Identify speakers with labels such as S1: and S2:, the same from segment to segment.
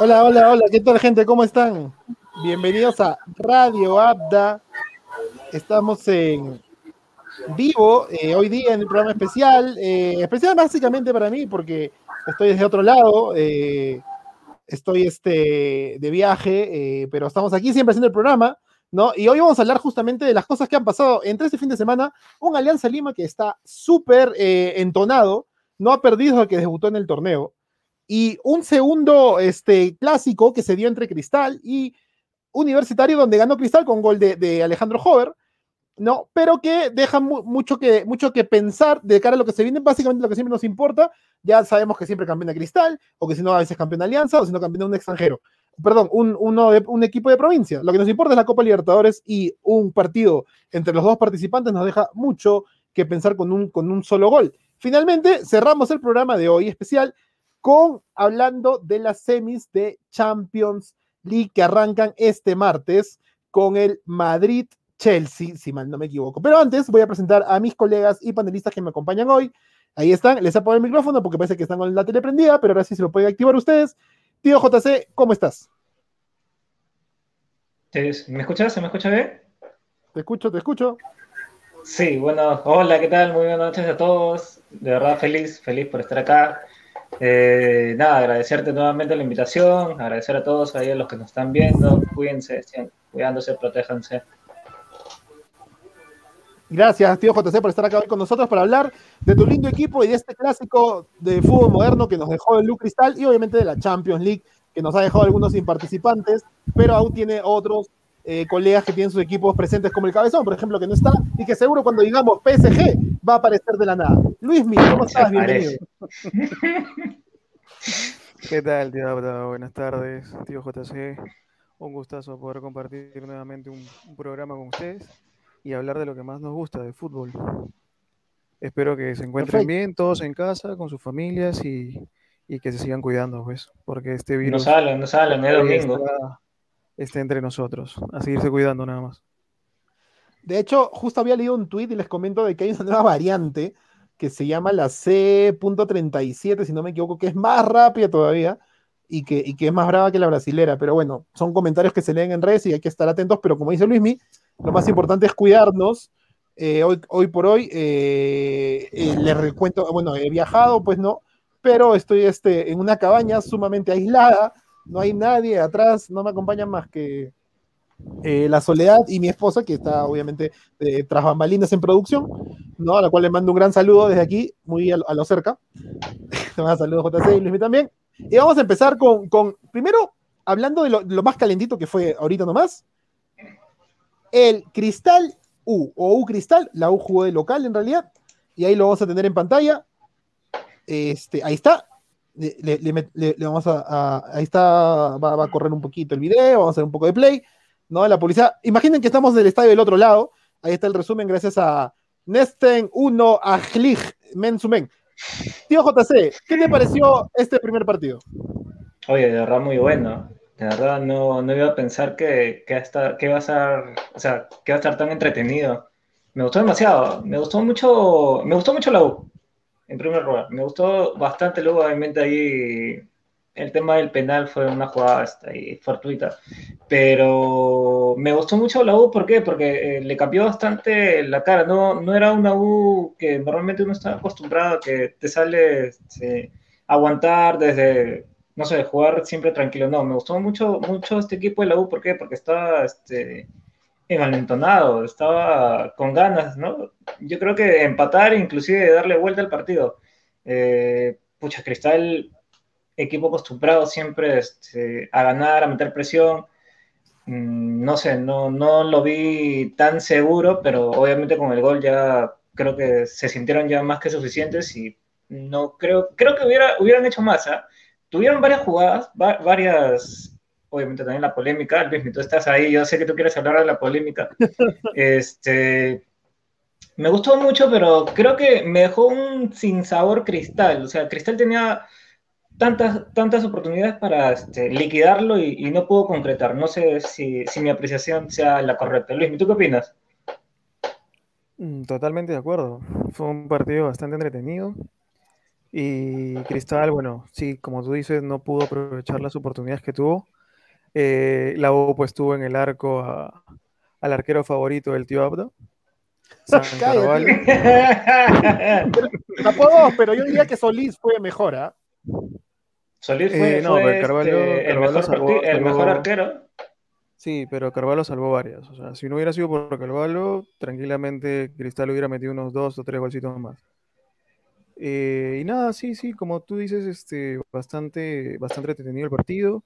S1: Hola, hola, hola, ¿qué tal gente? ¿Cómo están? Bienvenidos a Radio Abda. Estamos en vivo eh, hoy día en el programa especial, eh, especial básicamente para mí porque estoy desde otro lado, eh, estoy este, de viaje, pero estamos aquí siempre haciendo el programa, ¿no? Y hoy vamos a hablar justamente de las cosas que han pasado entre este fin de semana, un Alianza Lima que está súper entonado, no ha perdido el que debutó en el torneo, y un segundo este, clásico que se dio entre Cristal y Universitario, donde ganó Cristal con gol de, Alejandro Hover, ¿no? Pero que deja mucho, que, mucho que pensar de cara a lo que se viene, básicamente lo que siempre nos importa, ya sabemos que siempre campeona Cristal, o que si no a veces campeona Alianza, o si no campeona un extranjero, perdón, un, uno de, un equipo de provincia. Lo que nos importa es la Copa Libertadores y un partido entre los dos participantes nos deja mucho que pensar con un, con un solo gol. Finalmente, cerramos el programa de hoy especial con hablando de las semis de Champions League que arrancan este martes con el Madrid Chelsea, si mal no me equivoco. Pero antes voy a presentar a mis colegas y panelistas que me acompañan hoy. Ahí están, les apago el micrófono porque parece que están con la tele prendida, pero ahora sí se lo pueden activar ustedes. Tío JC, ¿cómo estás?
S2: ¿Me escuchas? ¿Se me escucha bien?
S1: Te escucho, te escucho.
S2: Sí, bueno, hola, ¿qué tal? Muy buenas noches a todos. De verdad feliz, feliz por estar acá. Eh, nada, agradecerte nuevamente la invitación, agradecer a todos ahí a los que nos están viendo, cuídense, cuidándose, protéjanse.
S1: Gracias, tío JC, por estar acá hoy con nosotros para hablar de tu lindo equipo y de este clásico de fútbol moderno que nos dejó el Lu Cristal y obviamente de la Champions League, que nos ha dejado algunos sin participantes, pero aún tiene otros eh, colegas que tienen sus equipos presentes como el Cabezón, por ejemplo, que no está y que seguro cuando digamos PSG va a aparecer de la nada. Luis, ¿cómo estás? Bienvenido.
S3: ¿Qué tal, tío? Buenas tardes, tío JC. Un gustazo poder compartir nuevamente un, programa con ustedes y hablar de lo que más nos gusta, de fútbol. Espero que se encuentren bien, todos en casa, con sus familias y, que se sigan cuidando, pues, porque este virus...
S2: No salen, no salen, es domingo
S3: esté entre nosotros. A seguirse cuidando nada más.
S1: De hecho, justo había leído un tweet y les comento de que hay una nueva variante que se llama la C.37, si no me equivoco, que es más rápida todavía y que, que es más brava que la brasilera. Pero bueno, son comentarios que se leen en redes y hay que estar atentos. Pero como dice Luismi, lo más importante es cuidarnos. Eh, hoy, hoy por hoy eh, eh, les recuento, bueno, he viajado, pues no, pero estoy este, en una cabaña sumamente aislada no hay nadie atrás, no me acompañan más que eh, la Soledad y mi esposa, que está obviamente eh, tras bambalinas en producción, ¿no? a la cual le mando un gran saludo desde aquí, muy a, lo cerca. Te mando saludos JC y Luis también. Y vamos a empezar con, primero, hablando de lo, más calentito que fue ahorita nomás, el Cristal U, o U Cristal, la U jugó de local en realidad, y ahí lo vamos a tener en pantalla. Este, ahí está, le, vamos a, ahí está, va, a correr un poquito el video, vamos a hacer un poco de play, ¿no? La publicidad, imaginen que estamos del estadio del otro lado, ahí está el resumen gracias a Nesten 1 Ajlig Mensumen. Tío JC, ¿qué te pareció este primer partido?
S2: Oye, de verdad muy bueno. De verdad no, no iba a pensar que, que, hasta, va a estar, o sea, que va a estar tan entretenido. Me gustó demasiado. Me gustó mucho, me gustó mucho la U en primer lugar. Me gustó bastante, luego obviamente ahí el tema del penal fue una jugada ahí, fortuita, pero me gustó mucho la U, ¿por qué? Porque eh, le cambió bastante la cara, no, no era una U que normalmente uno está acostumbrado que te sale este, aguantar desde, no sé, jugar siempre tranquilo, no, me gustó mucho, mucho este equipo de la U, ¿por qué? Porque estaba, este, envalentonado, estaba con ganas, ¿no? Yo creo que empatar, inclusive darle vuelta al partido. Eh, pucha, Cristal, equipo acostumbrado siempre este, a ganar, a meter presión. Mm, no sé, no, no lo vi tan seguro, pero obviamente con el gol ya creo que se sintieron ya más que suficientes y no creo, creo que hubiera, hubieran hecho más. ¿ah? Tuvieron varias jugadas, varias obviamente también la polémica, Luis, tú estás ahí, yo sé que tú quieres hablar de la polémica. este, me gustó mucho, pero creo que me dejó un sinsabor cristal. O sea, Cristal tenía tantas, tantas oportunidades para este, liquidarlo y, no pudo concretar. No sé si, mi apreciación sea la correcta. Luis, ¿tú qué opinas?
S3: Mm, totalmente de acuerdo. Fue un partido bastante entretenido. Y Cristal, bueno, sí, como tú dices, no pudo aprovechar las oportunidades que tuvo. Eh, la U pues tuvo en el arco a- al arquero favorito del tío Abdo, San Carvalho.
S1: Pero yo diría que Solís fue mejor, ¿ah?
S2: Solís fue,
S3: Eh, no,
S2: fue,
S3: pero Carvalho-
S2: este, el, mejor
S3: salvó-
S2: parti- el mejor
S3: salvó-
S2: arquero.
S3: Sí, pero Carvalho salvó varias. O sea, si no hubiera sido por Carvalho, tranquilamente Cristal hubiera metido unos dos o tres golcitos más. Eh, y nada, sí, sí, como tú dices, este, bastante, bastante entretenido el partido.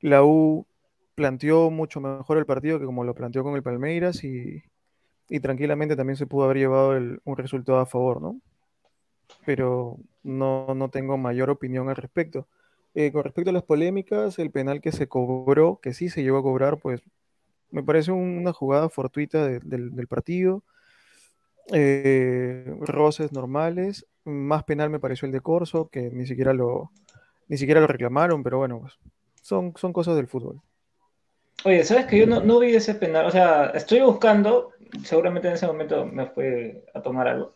S3: La U planteó mucho mejor el partido que como lo planteó con el Palmeiras y, y tranquilamente también se pudo haber llevado el- un resultado a favor, ¿no? Pero no, no tengo mayor opinión al respecto. Eh, con respecto a las polémicas, el penal que se cobró, que sí se llegó a cobrar, pues me parece un- una jugada fortuita de- del partido. Eh, roces normales. Más penal me pareció el de Corso, que ni siquiera lo, ni siquiera lo reclamaron, pero bueno, pues, son, son cosas del fútbol.
S2: Oye, ¿sabes que yo no, no vi ese penal? O sea, estoy buscando, seguramente en ese momento me fue a tomar algo,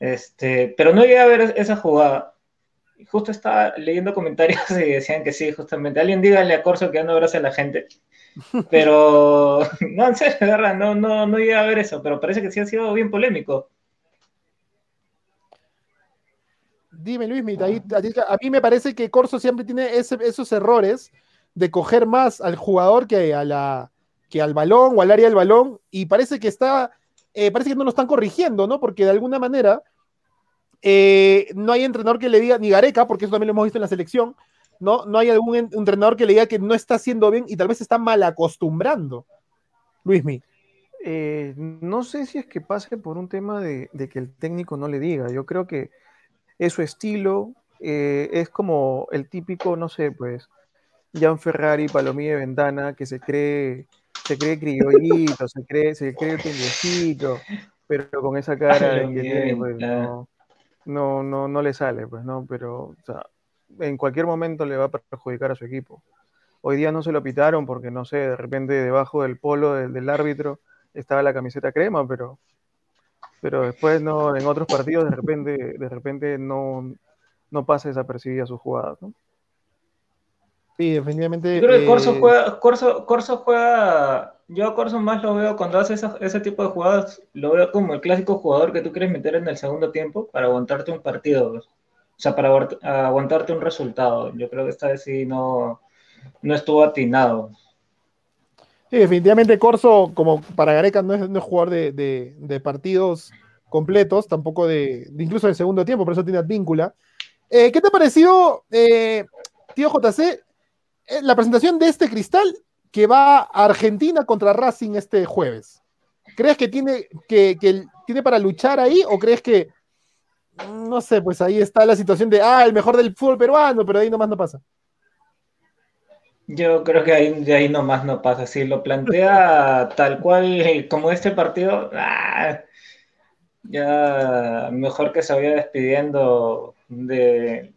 S2: este, pero no llegué a ver esa jugada. Justo estaba leyendo comentarios y decían que sí, justamente. Alguien dígale a Corso que no abrace a la gente. Pero, no, en serio, verdad, no, no, no llegué a ver eso, pero parece que sí ha sido bien polémico.
S1: Dime, Luis, mira, ahí- a, mí me parece que Corso siempre tiene ese- esos errores de coger más al jugador que, a la, que al balón o al área del balón, y parece que está, eh, parece que no lo están corrigiendo, ¿no? Porque de alguna manera eh, no hay entrenador que le diga, ni Gareca, porque eso también lo hemos visto en la selección, ¿no? No hay algún en- entrenador que le diga que no está haciendo bien y tal vez está mal acostumbrando. Luismi.
S3: Eh, no sé si es que pase por un tema de, que el técnico no le diga. Yo creo que es su estilo, es como el típico, no sé, pues, Jan Ferrari, Palomilla de Ventana, que se cree, se cree criollito, se cree, se cree tiendecito, pero con esa cara que tiene, pues, no, no, no, no le sale, pues, ¿no? Pero, o sea, en cualquier momento le va a perjudicar a su equipo. Hoy día no se lo pitaron porque, no sé, de repente debajo del polo del, del árbitro estaba la camiseta crema, pero, pero después no, en otros partidos de repente, de repente no, no pasa desapercibida sus jugadas, ¿no?
S1: Sí, definitivamente.
S2: Yo creo que Corso
S1: eh,
S2: juega, Corso, Corso juega, yo a Corso más lo veo cuando hace esa- ese tipo de jugadas, lo veo como el clásico jugador que tú quieres meter en el segundo tiempo para aguantarte un partido, o sea, para aguant- aguantarte un resultado. Yo creo que esta vez sí no, no estuvo atinado.
S1: Sí, definitivamente Corso, como para Gareca, no es, no es jugador de, de- de partidos completos, tampoco de, de incluso del segundo tiempo, por eso tiene advíncula. Eh, ¿Qué te ha parecido, eh, tío JC, la presentación de este cristal que va a Argentina contra Racing este jueves? ¿Crees que tiene, que, tiene para luchar ahí o crees que, no sé, pues ahí está la situación de, ah, el mejor del fútbol peruano, pero ahí nomás no pasa?
S2: Yo creo que ahí, de ahí nomás no pasa. Si lo plantea tal cual como este partido, ah, ya mejor que se vaya despidiendo de,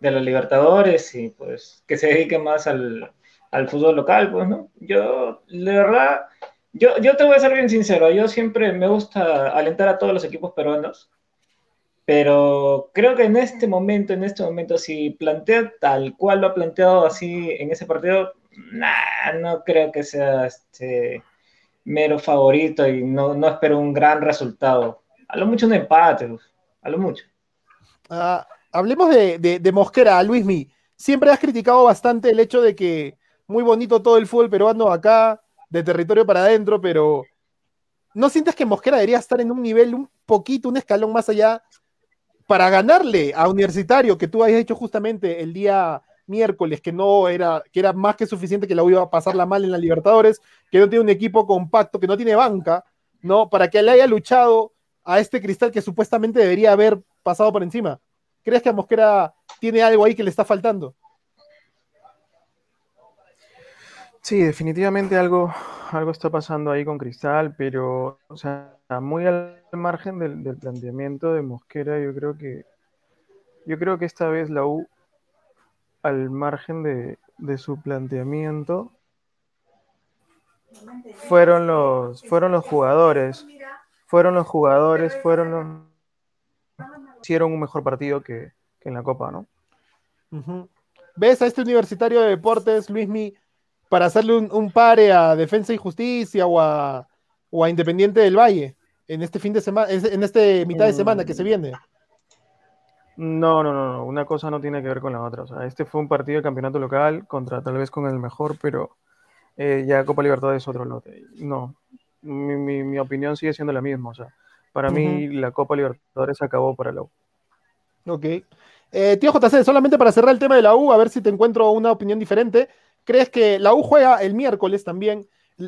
S2: de los Libertadores y pues que se dedique más al, al fútbol local, pues, ¿no? Yo, de verdad, yo, yo te voy a ser bien sincero, yo siempre me gusta alentar a todos los equipos peruanos, pero creo que en este momento, en este momento, si plantea tal cual lo ha planteado así en ese partido, nah, no creo que sea este mero favorito y no, no espero un gran resultado. A lo mucho un empate, uf, a lo mucho.
S1: Ah, hablemos de, de, de Mosquera, Luismi. Siempre has criticado bastante el hecho de que muy bonito todo el fútbol peruano acá, de territorio para adentro, pero ¿no sientes que Mosquera debería estar en un nivel un poquito, un escalón más allá para ganarle a Universitario, que tú habías hecho justamente el día miércoles, que no era, que era más que suficiente que la iba a pasarla mal en la Libertadores, que no tiene un equipo compacto, que no tiene banca, ¿no? Para que le haya luchado a este cristal que supuestamente debería haber pasado por encima. ¿Crees que a Mosquera tiene algo ahí que le está faltando?
S3: Sí, definitivamente algo, algo está pasando ahí con Cristal, pero, o sea, muy al margen del, planteamiento de Mosquera, yo creo que, yo creo que esta vez la U, al margen de, de su planteamiento, fueron los, fueron los jugadores, fueron los jugadores, fueron los hicieron un mejor partido que, que en la Copa, ¿no?
S1: ¿Ves a este universitario de deportes, Luismi, para hacerle un, pare a Defensa y Justicia o a, Independiente del Valle en este fin de semana, en este mitad de semana que se viene?
S3: No, no, no, una cosa no tiene que ver con la otra. O sea, este fue un partido de campeonato local contra tal vez con el mejor, pero eh, ya Copa Libertadores es otro lote. No, mi, opinión sigue siendo la misma. O sea, para mí la Copa Libertadores acabó para la U.
S1: Ok. Eh, tío JC, solamente para cerrar el tema de la U, a ver si te encuentro una opinión diferente. ¿Crees que la U juega el miércoles también?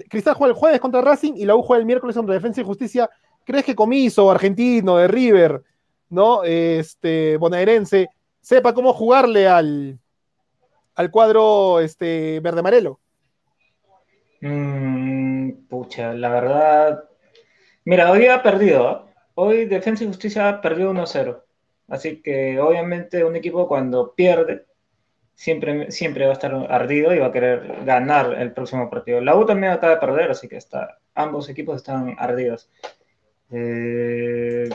S1: Cristal juega el jueves contra Racing y la U juega el miércoles contra Defensa y Justicia. ¿Crees que Comiso, argentino, de River, ¿no? Este, bonaerense, sepa cómo jugarle al, al cuadro este, verde amarelo.
S2: Mm, pucha, la verdad. Mira, hoy ha perdido. ¿eh? Hoy Defensa y Justicia ha perdido 1-0. Así que obviamente un equipo cuando pierde siempre, siempre va a estar ardido y va a querer ganar el próximo partido. La U también acaba de perder, así que está, ambos equipos están ardidos. Eh,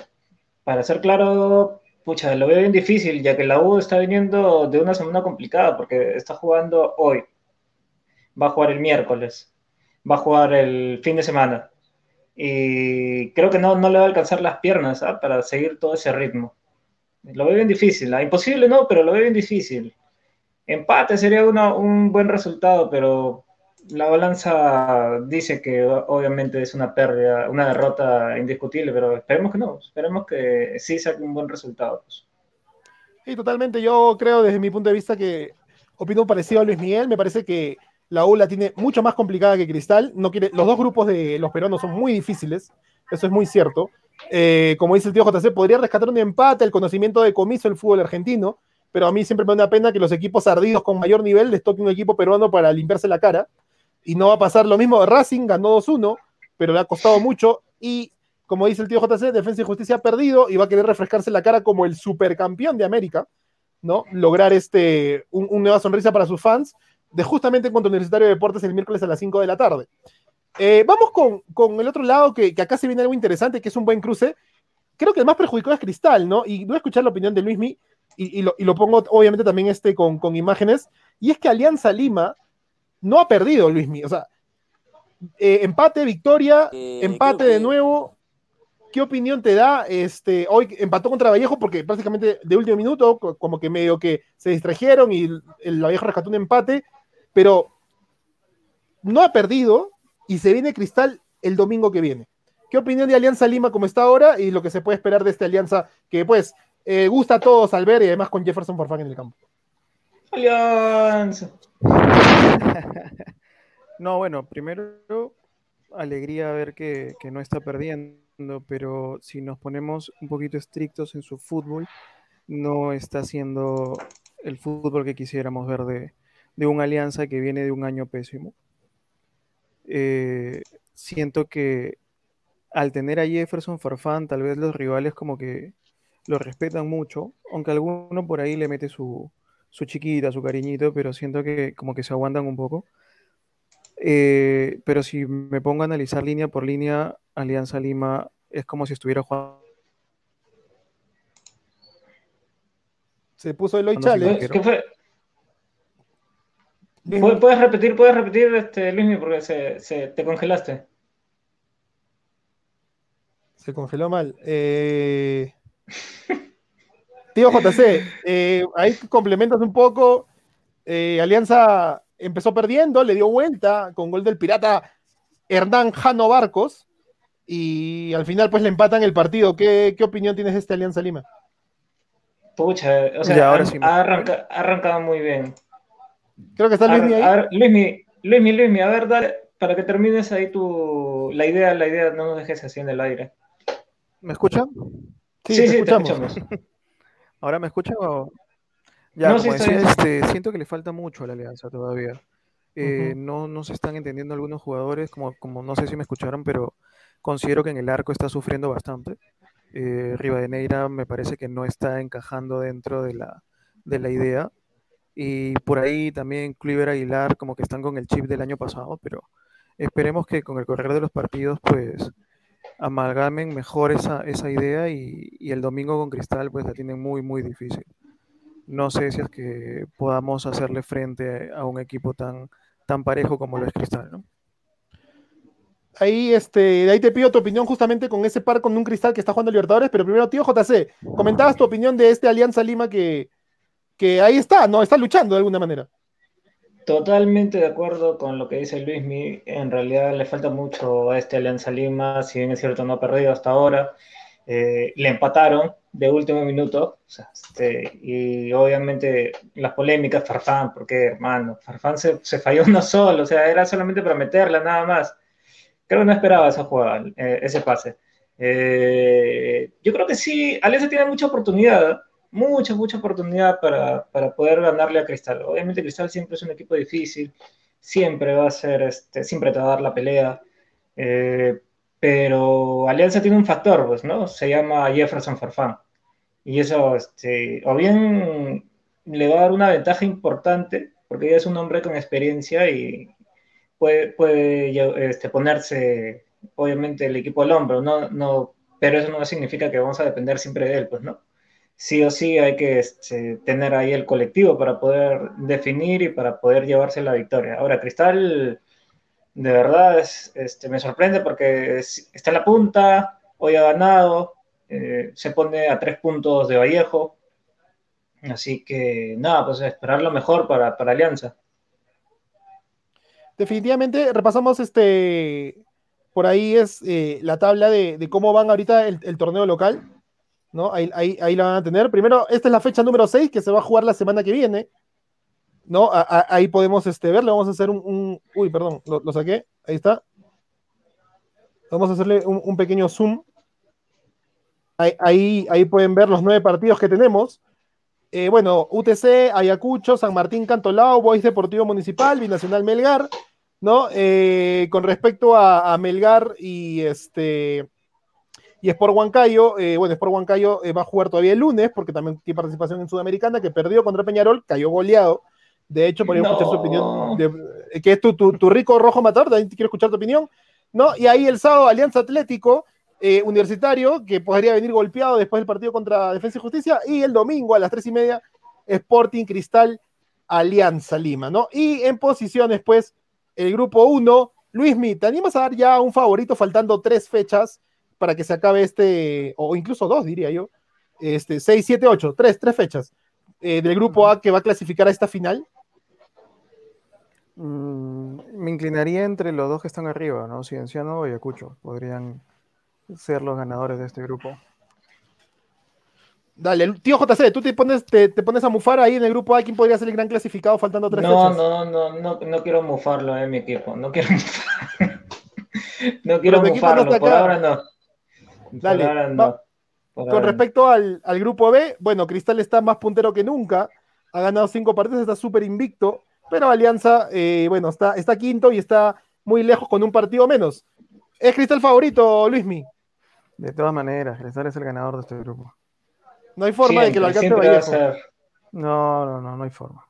S2: para ser claro, pucha, lo veo bien difícil, ya que la U está viniendo de una semana complicada, porque está jugando hoy, va a jugar el miércoles, va a jugar el fin de semana, y creo que no, no le va a alcanzar las piernas ¿ah? para seguir todo ese ritmo. Lo veo bien difícil, ¿ah? imposible no, pero lo veo bien difícil. Empate sería un buen resultado, pero la balanza dice que obviamente es una pérdida, una derrota indiscutible, pero esperemos que no, esperemos que sí saque un buen resultado. Pues.
S1: Sí, totalmente. Yo creo desde mi punto de vista que opino parecido a Luis Miguel. Me parece que la U la tiene mucho más complicada que Cristal. No quiere, los dos grupos de los peruanos son muy difíciles, eso es muy cierto. Eh, como dice el tío JC, podría rescatar un empate, el conocimiento de comiso del fútbol argentino, pero a mí siempre me da una pena que los equipos ardidos con mayor nivel les toque un equipo peruano para limpiarse la cara y no va a pasar lo mismo. Racing ganó 2-1, pero le ha costado mucho y como dice el tío JC, Defensa y Justicia ha perdido y va a querer refrescarse la cara como el supercampeón de América, ¿no? Lograr este, un, nueva sonrisa para sus fans de justamente contra Universitario de Deportes el miércoles a las 5 de la tarde. Eh, vamos con, el otro lado, que, acá se viene algo interesante, que es un buen cruce. Creo que el más perjudicado es Cristal, ¿no? Y voy a escuchar la opinión de Luismi, y, y, lo, y lo, pongo obviamente también este con, con imágenes, y es que Alianza Lima no ha perdido Luis Miguel. O sea, eh, empate, victoria, eh, empate de nuevo. ¿Qué opinión te da? Este, hoy empató contra Vallejo porque prácticamente de último minuto, como que medio que se distrajeron y el, Vallejo rescató un empate, pero no ha perdido y se viene Cristal el domingo que viene. ¿Qué opinión de Alianza Lima como está ahora y lo que se puede esperar de esta alianza que pues eh, gusta a todos al ver y además con Jefferson Farfán en el campo?
S2: Alianza.
S3: no, bueno, primero, alegría ver que, no está perdiendo, pero si nos ponemos un poquito estrictos en su fútbol, no está haciendo el fútbol que quisiéramos ver de, de una alianza que viene de un año pésimo. Eh, siento que al tener a Jefferson Farfán, tal vez los rivales como que lo respetan mucho, aunque alguno por ahí le mete su, su chiquita, su cariñito, pero siento que como que se aguantan un poco. Eh, pero si me pongo a analizar línea por línea, Alianza Lima es como si estuviera jugando.
S1: Se puso el hoy Challenge.
S2: ¿Qué fue? ¿Puedes repetir, puedes repetir, este, Luis, porque se, te congelaste?
S1: Se congeló mal. Eh... Tío JC, eh, ahí complementas un poco. Eh, Alianza empezó perdiendo, le dio vuelta con gol del pirata Hernán Jano Barcos y al final pues le empatan el partido. ¿Qué, opinión tienes de este Alianza Lima?
S2: Pucha, o sea, ha, arrancado muy bien.
S1: Creo que está Luismi ahí.
S2: Luismi, Luismi, Luismi, a ver, dale, para que termines ahí tu... La idea, la idea, no nos dejes así en el aire.
S3: ¿Me escuchan?
S2: Sí, sí, escuchamos.
S3: ¿Ahora me escuchan o...? Ya, no, como decía, este, siento que le falta mucho a la alianza todavía. Eh, no, no se están entendiendo algunos jugadores, como, como no sé si me escucharon, pero considero que en el arco está sufriendo bastante. Eh, Rivadeneira me parece que no está encajando dentro de la, de la idea. Y por ahí también Cliver Aguilar como que están con el chip del año pasado, pero esperemos que con el correr de los partidos pues amalgamen mejor esa, esa idea y, el domingo con Cristal pues la tienen muy, muy difícil. no sé si es que podamos hacerle frente a un equipo tan, tan parejo como lo es Cristal, ¿no?
S1: Ahí, este, de ahí te pido tu opinión justamente con ese par con un cristal que está jugando Libertadores, pero primero, tío JC, comentabas tu opinión de este Alianza Lima que, que ahí está, ¿no? Está luchando de alguna manera.
S2: Totalmente de acuerdo con lo que dice Luismi. En realidad le falta mucho a este Alianza Lima, si bien es cierto no ha perdido hasta ahora. Eh, le empataron de último minuto. este, y obviamente las polémicas, Farfán, porque hermano, Farfán se, se, falló uno solo, o sea, era solamente para meterla nada más. Creo que no esperaba esa jugada, eh, ese pase. Eh, yo creo que sí, Alianza tiene mucha oportunidad, mucha, mucha oportunidad para, para, poder ganarle a Cristal. Obviamente Cristal siempre es un equipo difícil, siempre va a ser, este, siempre te va a dar la pelea, eh, pero Alianza tiene un factor, pues, ¿no? Se llama Jefferson Farfán. Y eso, este, o bien le va a dar una ventaja importante, porque ella es un hombre con experiencia y, puede, puede este, ponerse, obviamente, el equipo al hombro, no, no, pero eso no significa que vamos a depender siempre de él, pues, ¿no? Sí o sí hay que este, tener ahí el colectivo para poder definir y para poder llevarse la victoria. Ahora, Cristal, de verdad, es, este, me sorprende porque está en la punta, hoy ha ganado, eh, se pone a tres puntos de Vallejo, así que nada, pues esperar lo mejor para, Alianza.
S1: Definitivamente repasamos este, por ahí es eh, la tabla de, cómo van ahorita el, torneo local, ¿no? Ahí, ahí, la van a tener. Primero, esta es la fecha número 6 que se va a jugar la semana que viene, ¿no? ahí podemos este, verlo, vamos a hacer un, uy, perdón, lo, saqué, ahí está. Vamos a hacerle un, pequeño zoom. Ahí, ahí, pueden ver los nueve partidos que tenemos. Eh, bueno, UTC, Ayacucho, San Martín Cantolao, Boys Deportivo Municipal, Binacional Melgar, ¿no? Eh, con respecto a, Melgar y este y Sport Huancayo, eh, bueno, Sport Huancayo va a jugar todavía el lunes porque también tiene participación en Sudamericana, que perdió contra Peñarol, cayó goleado. De hecho, podría escuchar su opinión, que es tu, tu, rico rojo matador, también quiero escuchar tu opinión, ¿no? Y ahí el sábado, Alianza Atlético, eh, universitario, que podría venir golpeado después del partido contra Defensa y Justicia, y el domingo a las tres y media, Sporting Cristal Alianza Lima, ¿no? Y en posiciones, pues, el grupo 1, Luismi, ¿te animas a dar ya un favorito faltando tres fechas para que se acabe este, o incluso dos, diría yo, este, 6, 7, 8, tres, tres fechas eh, del grupo A que va a clasificar a esta final?
S3: Mm, me inclinaría entre los dos que están arriba, ¿no? Cienciano y Ayacucho. Podrían ser los ganadores de este grupo.
S1: Dale, tío JC, tú te pones, te, pones a mufar ahí en el grupo A, ¿quién podría ser el gran clasificado faltando tres
S2: no, fechas? No, no, no, no quiero mufarlo en mi equipo, no quiero mufar. no quiero mufarlo, por ahora no.
S1: Dale, con respecto al, grupo B, bueno, Cristal está más puntero que nunca, ha ganado cinco partidos, está súper invicto, pero Alianza, eh, bueno, está, está quinto y está muy lejos con un partido menos. ¿Es Cristal favorito, Luismi?
S3: De todas maneras, Cristal es el ganador de este grupo.
S1: No hay forma de que lo alcance Vallejo.
S3: No, no, no, no hay forma.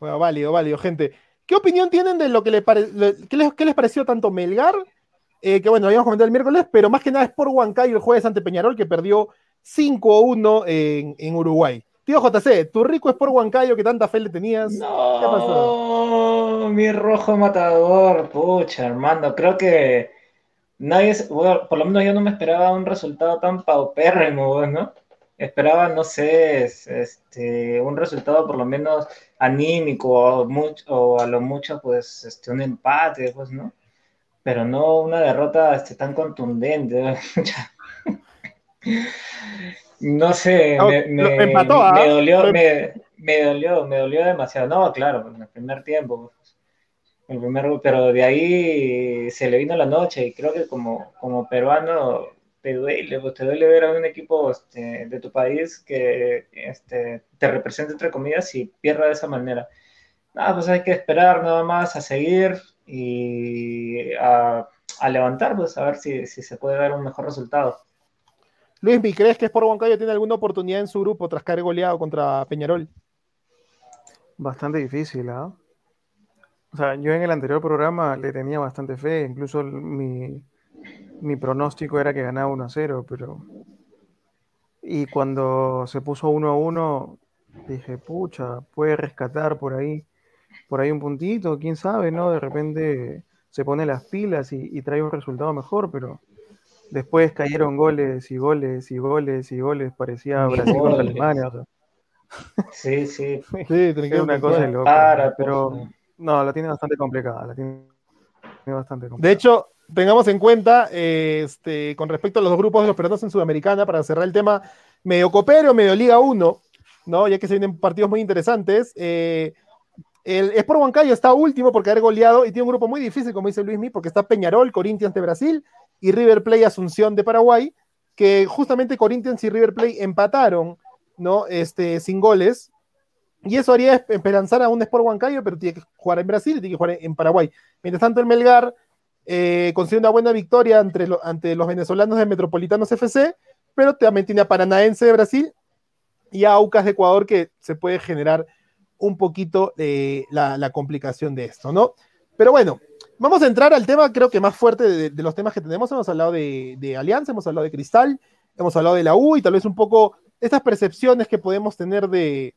S1: Bueno, válido, válido, gente. ¿Qué opinión tienen de lo que, le qué les, pareció tanto Melgar? Eh, que bueno, habíamos comentado el miércoles, pero más que nada es por Huancayo el jueves ante Peñarol, que perdió 5-1 en, en, Uruguay. Tío JC, tu rico es por Huancayo que tanta fe le tenías.
S2: No, ¿Qué pasó? mi rojo matador, pucha, hermano, creo que nadie, por lo menos yo no me esperaba un resultado tan paupérrimo, ¿no? Esperaba, no sé, este, un resultado por lo menos anímico o, mucho, o a lo mucho, pues, este, un empate, pues, ¿no? Pero no una derrota este, tan contundente. no sé, me, me, ¿ah? me dolió, me, me, dolió, me dolió demasiado. No, claro, en el primer tiempo, el primer, pero de ahí se le vino la noche y creo que como, como peruano te duele, pues te duele ver a un equipo este, de tu país que este, te representa entre comillas y pierda de esa manera. Nada, pues hay que esperar nada más a seguir y a, a levantar, pues a ver si, si, se puede dar un mejor resultado.
S1: Luis, ¿crees que Sport Huancayo tiene alguna oportunidad en su grupo tras caer goleado contra Peñarol?
S3: Bastante difícil, ¿ah? O sea, yo en el anterior programa le tenía bastante fe, incluso mi, pronóstico era que ganaba 1 a 0, pero Y cuando se puso uno a uno, dije, pucha, puede rescatar por ahí, por ahí un puntito, quién sabe, ¿no? De repente se pone las pilas y, trae un resultado mejor, pero después cayeron goles y goles y goles y goles, parecía Brasil contra Alemania.
S2: Sí, sí.
S3: sí, una cosa loca. pero no, la tiene bastante complicada, la tiene bastante complicada.
S1: De hecho, tengamos en cuenta, este, con respecto a los dos grupos de los pelotas en Sudamericana, para cerrar el tema, medio Copero, medio Liga 1, ¿no? Ya que se vienen partidos muy interesantes. Eh, el Sport Huancayo está último porque haber goleado y tiene un grupo muy difícil, como dice Luismi, porque está Peñarol, Corinthians de Brasil y River Plate Asunción de Paraguay, que justamente Corinthians y River Plate empataron, ¿no? Este, sin goles. Y eso haría esperanzar a un Sport Huancayo, pero tiene que jugar en Brasil y tiene que jugar en Paraguay. Mientras tanto, el Melgar eh, consiguió una buena victoria ante, ante los venezolanos de Metropolitanos FC, pero también tiene a Paranaense de Brasil y a Aucas de Ecuador que se puede generar un poquito eh, la, complicación de esto, ¿no? Pero bueno, vamos a entrar al tema creo que más fuerte de, los temas que tenemos. Hemos hablado de, Alianza, hemos hablado de Cristal, hemos hablado de la U y tal vez un poco estas percepciones que podemos tener de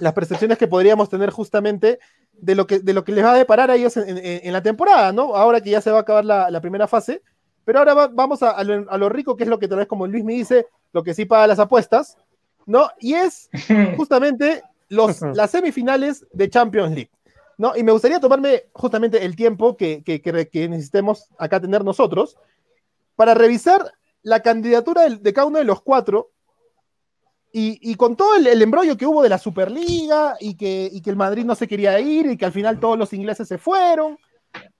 S1: las percepciones que podríamos tener justamente de lo que, de lo que les va a deparar a ellos en, la temporada, ¿no? Ahora que ya se va a acabar la, primera fase. Pero ahora vamos a, lo, rico, que es lo que tal vez como Luis me dice, lo que sí paga las apuestas, ¿no? Y es justamente los, las semifinales de Champions League, ¿no? Y me gustaría tomarme justamente el tiempo que, que, necesitemos acá tener nosotros para revisar la candidatura de, de cada uno de los cuatro y, con todo el, embrollo que hubo de la Superliga y que, que el Madrid no se quería ir y que al final todos los ingleses se fueron,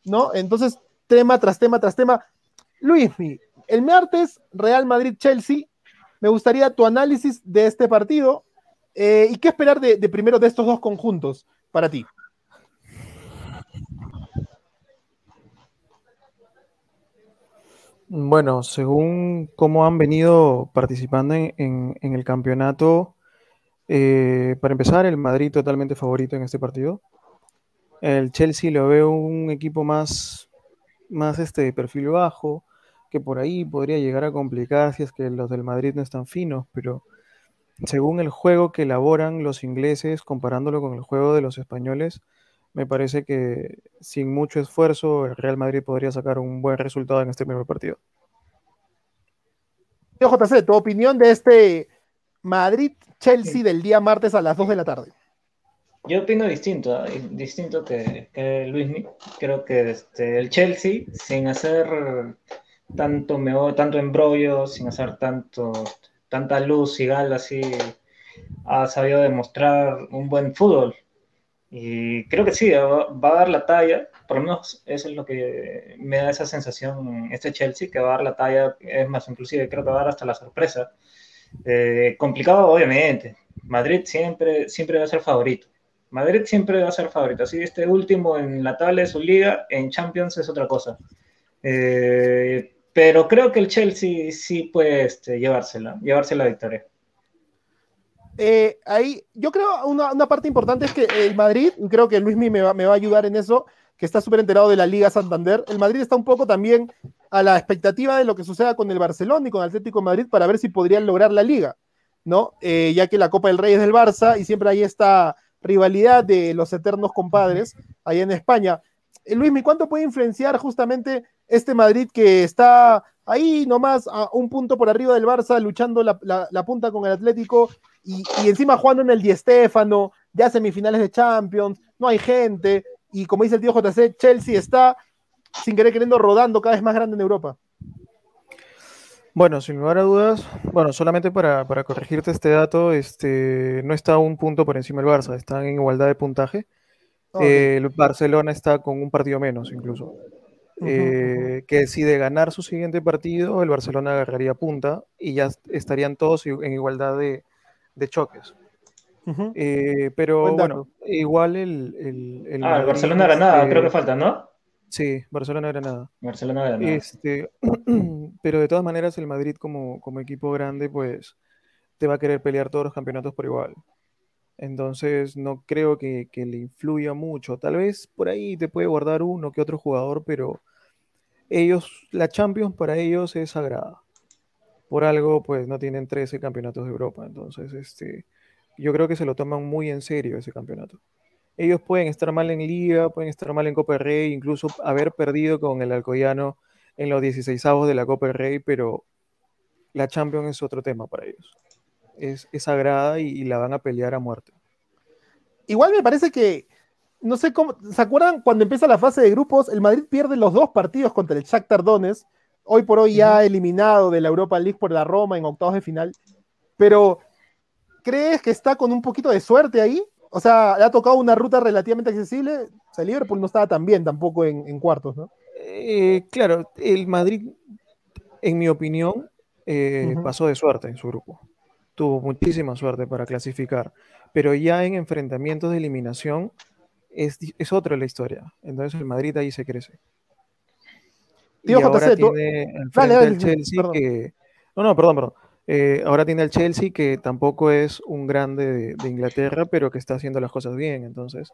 S1: ¿no? Entonces, tema tras tema tras tema. Luismi, el martes, Real Madrid-Chelsea, me gustaría tu análisis de este partido eh, y qué esperar de, primero de estos dos conjuntos para ti.
S3: Bueno, según cómo han venido participando en, el campeonato, eh, para empezar, el Madrid totalmente favorito en este partido. El Chelsea lo veo un equipo más, más este, de perfil bajo, que por ahí podría llegar a complicar si es que los del Madrid no están finos, pero según el juego que elaboran los ingleses, comparándolo con el juego de los españoles, me parece que sin mucho esfuerzo el Real Madrid podría sacar un buen resultado en este primer partido.
S1: JC, tu opinión de este Madrid-Chelsea del día martes a las 2 de la tarde.
S2: Yo opino distinto, ¿eh? distinto que, que Luis. Creo que este, el Chelsea, sin hacer tanto, meo, tanto embrollo, sin hacer tanto, tanta luz y gala, así, ha sabido demostrar un buen fútbol. Y creo que sí, va, a dar la talla, por lo menos eso es lo que me da esa sensación este Chelsea, que va a dar la talla, es más, inclusive creo que va a dar hasta la sorpresa. Eh, complicado, obviamente. Madrid siempre, siempre va a ser favorito. Madrid siempre va a ser favorito. Así este último en la tabla de su liga, en Champions es otra cosa. Eh, pero creo que el Chelsea sí puede este, llevársela, llevarse la victoria.
S1: Eh, ahí, yo creo una, una, parte importante es que el Madrid, creo que Luismi me va, me va a ayudar en eso, que está súper enterado de la Liga Santander. El Madrid está un poco también a la expectativa de lo que suceda con el Barcelona y con Atlético Madrid para ver si podrían lograr la Liga, ¿no? Eh, ya que la Copa del Rey es del Barça y siempre hay esta rivalidad de los eternos compadres ahí en España. Eh, Luismi, ¿cuánto puede influenciar justamente este Madrid que está ahí nomás a un punto por arriba del Barça, luchando la, la punta con el Atlético y, encima jugando en el Di Stéfano, ya semifinales de Champions, no hay gente, y como dice el tío JC, Chelsea está sin querer queriendo rodando cada vez más grande en Europa.
S3: Bueno, sin lugar a dudas, bueno, solamente para, corregirte este dato, este, no está un punto por encima del Barça, están en igualdad de puntaje. el Barcelona está con un partido menos incluso. Eh, que si de ganar su siguiente partido, el Barcelona agarraría punta y ya estarían todos en igualdad de, de choques. Eh, pero bueno, igual el. el,
S2: ah, Barcelona Granada, este creo que falta, ¿no?
S3: Sí, Barcelona Granada.
S2: Barcelona Granada.
S3: Este, pero de todas maneras, el Madrid, como, como equipo grande, pues te va a querer pelear todos los campeonatos por igual. Entonces, no creo que, que le influya mucho. Tal vez por ahí te puede guardar uno que otro jugador, pero ellos, la Champions para ellos es sagrada. por algo pues no tienen 13 campeonatos de Europa. Entonces, este, yo creo que se lo toman muy en serio ese campeonato. Ellos pueden estar mal en Liga, pueden estar mal en Copa del Rey, incluso haber perdido con el Alcoyano en los 16 de la Copa del Rey, pero la Champions es otro tema para ellos. Es, sagrada y, la van a pelear a muerte.
S1: Igual me parece que, no sé cómo, ¿se acuerdan cuando empieza la fase de grupos? El Madrid pierde los dos partidos contra el Shakhtar Donetsk, hoy por hoy ya eliminado de la Europa League por la Roma en octavos de final, pero ¿crees que está con un poquito de suerte ahí? O sea, le ha tocado una ruta relativamente accesible. O sea, Liverpool no estaba tan bien tampoco en, cuartos, ¿no?
S3: Eh, claro, el Madrid, en mi opinión, eh, pasó de suerte en su grupo. Tuvo muchísima suerte para clasificar, pero ya en enfrentamientos de eliminación es, es otra la historia. Entonces el Madrid ahí se crece. y ahora tiene el Chelsea que... No, no, perdón, perdón. Eh, ahora tiene el Chelsea que tampoco es un grande de, Inglaterra, pero que está haciendo las cosas bien. Entonces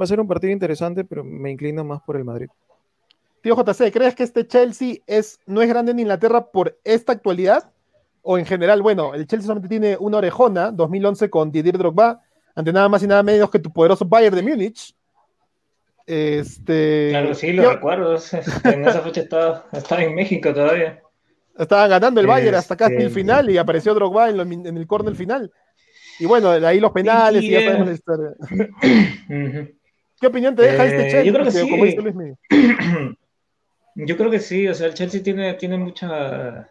S3: va a ser un partido interesante, pero me inclino más por el Madrid.
S1: Tío JC, ¿crees que este Chelsea es, no es grande en Inglaterra por esta actualidad? O en general, bueno, el Chelsea solamente tiene una orejona, 2011 con Didier Drogba, ante nada más y nada menos que tu poderoso Bayern de Múnich. Este...
S2: Claro, sí, lo recuerdo. En esa fecha estaba, en México todavía.
S1: Estaba ganando el Bayern hasta casi el este, final y apareció Drogba en, el córner final. Y bueno, de ahí los penales y ya sabemos la historia. ¿Qué opinión te deja este Chelsea?
S2: Yo creo que sí. Yo creo que sí, o sea, el Chelsea tiene, tiene mucha,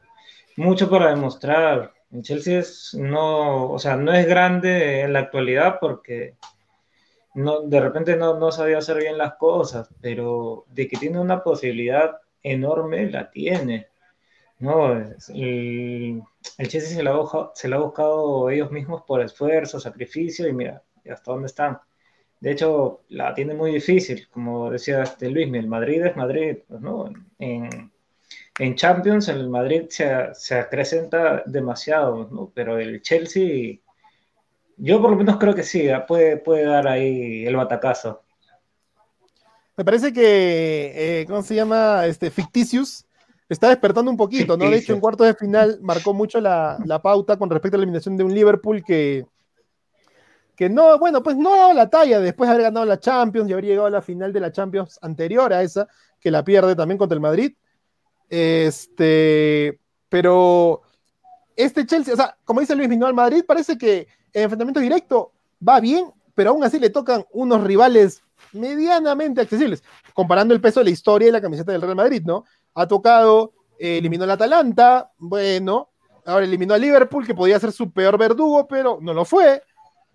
S2: mucho para demostrar. El Chelsea es, no, o sea, no es grande en la actualidad porque no, de repente no, no sabía hacer bien las cosas, pero de que tiene una posibilidad enorme, la tiene. No, el, el Chelsea se la, ha, se la ha buscado ellos mismos por esfuerzo, sacrificio y mira, hasta dónde están. De hecho, la tiene muy difícil, como decía este Luis, el Madrid es Madrid, pues, ¿no? Champions el Madrid se, se acrecenta demasiado, ¿no? Pero el Chelsea, yo por lo menos creo que sí, puede, puede dar ahí el batacazo.
S1: Me parece que, eh, ¿cómo se llama? Este, Ficticius está despertando un poquito, ¿no? De hecho, en cuartos de final marcó mucho la, la pauta con respecto a la eliminación de un Liverpool que que no, bueno, pues no ha dado la talla después de haber ganado la Champions y haber llegado a la final de la Champions anterior a esa, que la pierde también contra el Madrid. Este, pero este Chelsea, o sea, como dice Luis al Madrid, parece que en enfrentamiento directo va bien, pero aún así le tocan unos rivales medianamente accesibles, comparando el peso de la historia y la camiseta del Real Madrid, ¿no? Ha tocado, eh, eliminó al Atalanta, bueno, ahora eliminó al Liverpool, que podía ser su peor verdugo, pero no lo fue.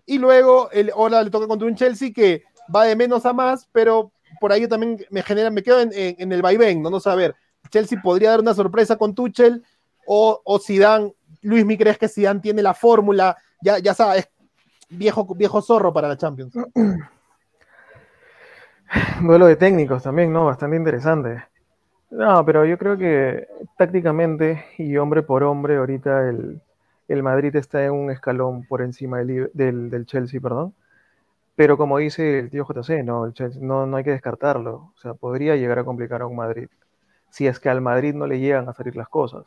S1: Y luego el, ahora le toca contra un Chelsea que va de menos a más, pero por ahí también me genera, me quedo en, el vaivén, ¿no? No saber. Chelsea podría dar una sorpresa con Tuchel o, o Zidane. Luis, ¿me crees que Zidane tiene la fórmula? Ya, ya sabes, viejo, viejo zorro para la Champions.
S3: Duelo de técnicos también, ¿no? Bastante interesante. No, pero yo creo que tácticamente y hombre por hombre, ahorita el, el Madrid está en un escalón por encima del, del, Chelsea, perdón. Pero como dice el tío JC, no, no, no hay que descartarlo. O sea, podría llegar a complicar a un Madrid. Si es que al Madrid no le llegan a salir las cosas.